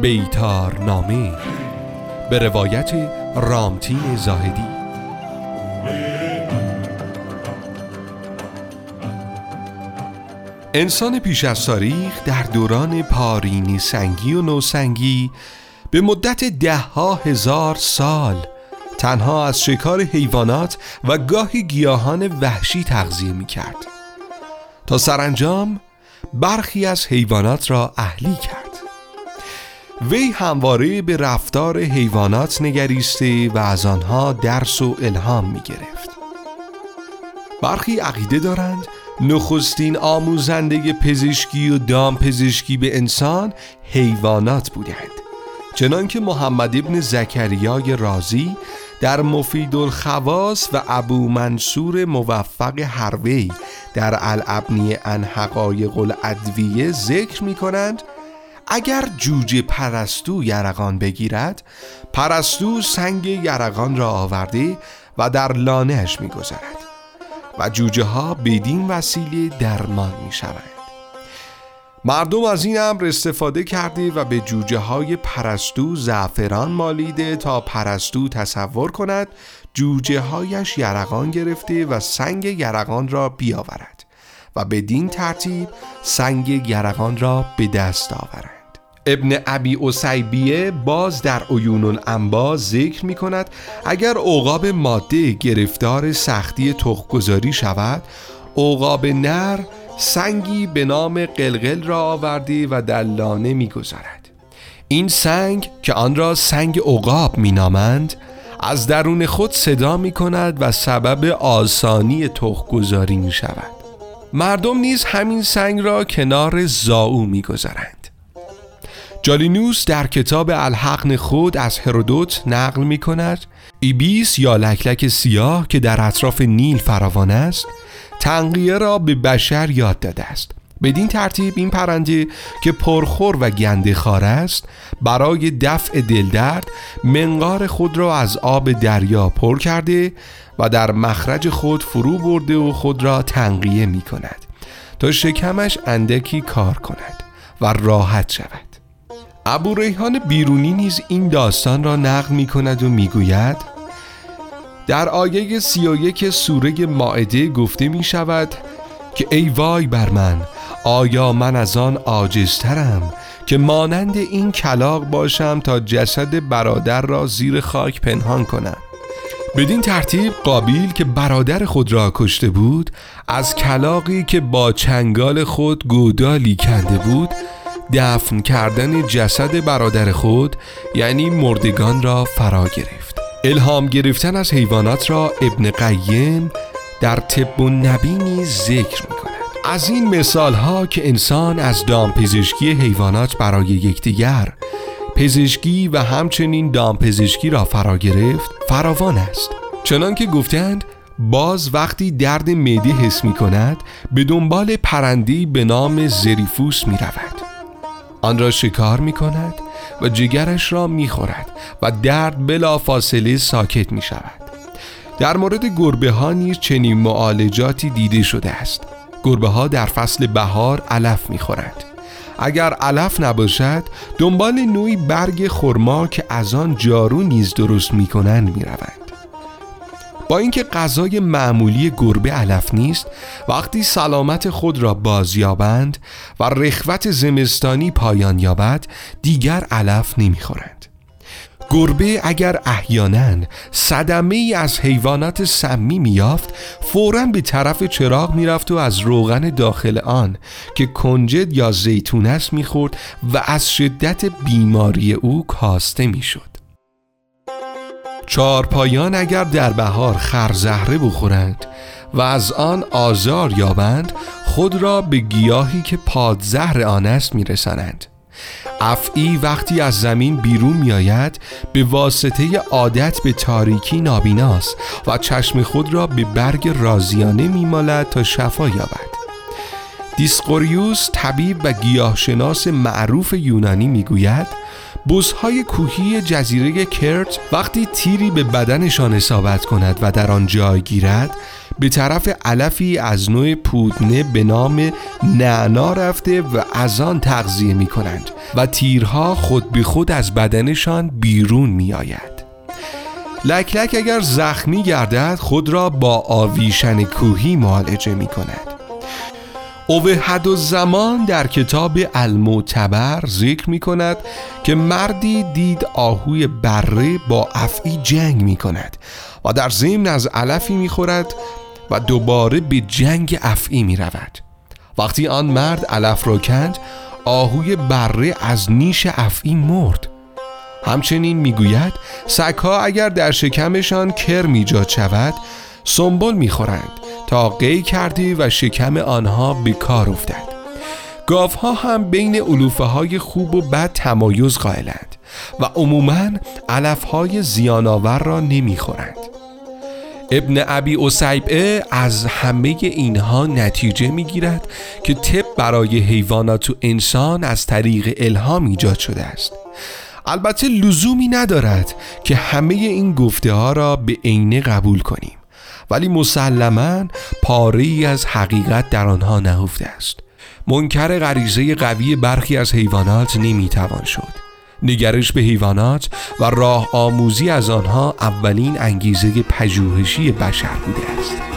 بیتار نامه. به روایت رامتین زاهدی. انسان پیش از تاریخ در دوران پارینی سنگی و نوسنگی به مدت ده ها هزار سال تنها از شکار حیوانات و گاهی گیاهان وحشی تغذیه می کرد تا سرانجام برخی از حیوانات را اهلی کرد. وی همواره به رفتار حیوانات نگریسته و از آنها درس و الهام می گرفت برخی عقیده دارند نخستین آموزنده پزشکی و دام پزشکی به انسان حیوانات بودند. چنانکه محمد ابن زکریای رازی در مفید الخواس و ابو منصور موفق هروی در الابنی ان حقایق الادویه ذکر می کنند اگر جوجه پرستو یرقان بگیرد پرستو سنگ یرقان را آورده و در لانهش می گذارد و جوجه ها بدین وسیله درمان می شوند مردم از این امر استفاده کرده و به جوجه های پرستو زعفران مالیده تا پرستو تصور کند جوجه هایش یرقان گرفته و سنگ یرقان را بیاورد و بدین ترتیب سنگ یرقان را به دست آورد. ابن ابی اسیبیه باز در عیون الانبا ذکر می کند اگر عقاب ماده گرفتار سختی تخگذاری شود عقاب نر سنگی به نام قلقل را آورده و در لانه می گذارد. این سنگ که آن را سنگ عقاب می نامند از درون خود صدا می کند و سبب آسانی تخگذاری می شود مردم نیز همین سنگ را کنار زاو می گذارند. جالینوس در کتاب الحقن خود از هرودوت نقل می کند ایبیس یا لکلک سیاه که در اطراف نیل فراوان است تنقیه را به بشر یاد داده است. بدین ترتیب این پرنده که پرخور و گنده خار است برای دفع دلدرد منقار خود را از آب دریا پر کرده و در مخرج خود فرو برده و خود را تنقیه می کند تا شکمش اندکی کار کند و راحت شود. ابو ریحان بیرونی نیز این داستان را نقل می کند و می گوید در آیه سی و یک سوره ماعده گفته می شود که ای وای بر من آیا من از آن عاجزترم که مانند این کلاق باشم تا جسد برادر را زیر خاک پنهان کنم؟ بدین ترتیب قابیل که برادر خود را کشته بود از کلاقی که با چنگال خود گودالی کنده بود دفن کردن جسد برادر خود یعنی مردگان را فرا گرفت. الهام گرفتن از حیوانات را ابن قیم در طب و نبی ذکر می کند از این مثال ها که انسان از دامپزشکی حیوانات برای یکدیگر پزشکی و همچنین دامپزشکی را فرا گرفت فراوان است. چنان که گفتند باز وقتی درد معده حس می کند به دنبال پرندی به نام زریفوس می رود آن را شکار می کند و جگرش را می خورد و درد بلا فاصله ساکت می شود در مورد گربه ها نیز چنین معالجاتی دیده شده است. گربه ها در فصل بهار علف می خورند اگر علف نباشد دنبال نوعی برگ خرما که از آن جارو نیز درست می کنند می روند با اینکه غذای معمولی گربه علف نیست وقتی سلامت خود را بازیابند و رخوت زمستانی پایان یابد دیگر علف نمی‌خورند. گربه اگر احیانا صدمه ای از حیوانات سمی میافت فورا به طرف چراغ می‌رفت و از روغن داخل آن که کنجد یا زیتون است می‌خورد و از شدت بیماری او کاسته می‌شد. چارپایان اگر در بهار خرزهره بخورند و از آن آزار یابند خود را به گیاهی که پادزهر آن است میرسانند. افعی وقتی از زمین بیرون میآید به واسطه عادت به تاریکی نابیناست و چشم خود را به برگ رازیانه میمالد تا شفا یابد. دیسقوریوس طبیب و گیاهشناس معروف یونانی می‌گوید بزهای کوهی جزیره کرت وقتی تیری به بدنشان اصابت کند و در آن جای گیرد به طرف علفی از نوع پودنه به نام نعنا رفته و از آن تغذیه می کنند و تیرها خود به خود از بدنشان بیرون می آید. لکلک اگر زخمی گردد خود را با آویشن کوهی معالجه می کند اوهد و زمان در کتاب المعتبر ذکر می کند که مردی دید آهوی بره با افعی جنگ می کند و در ضمن از علفی می خورد و دوباره به جنگ افعی می رود وقتی آن مرد علف را کند آهوی بره از نیش افعی مرد. همچنین می‌گوید سگها اگر در شکمشان کرم ایجاد شود سنبل می‌خورند. تا قی کردی و شکم آنها به کار افتد. گاوها هم بین علوفه های خوب و بد تمایز قائلند و عموما علف های زیانآور را نمی‌خورند. ابن ابی اسیبعه از همه اینها نتیجه می‌گیرد که طب برای حیوانات و انسان از طریق الهام ایجاد شده است. البته لزومی ندارد که همه این گفته ها را به عینه قبول کنیم. ولی مسلما پاره از حقیقت در آنها نهفته است. منکر غریزه قوی برخی از حیوانات نمی‌توان شد. نگرش به حیوانات و راه آموزی از آنها اولین انگیزه پژوهشی بشر بوده است.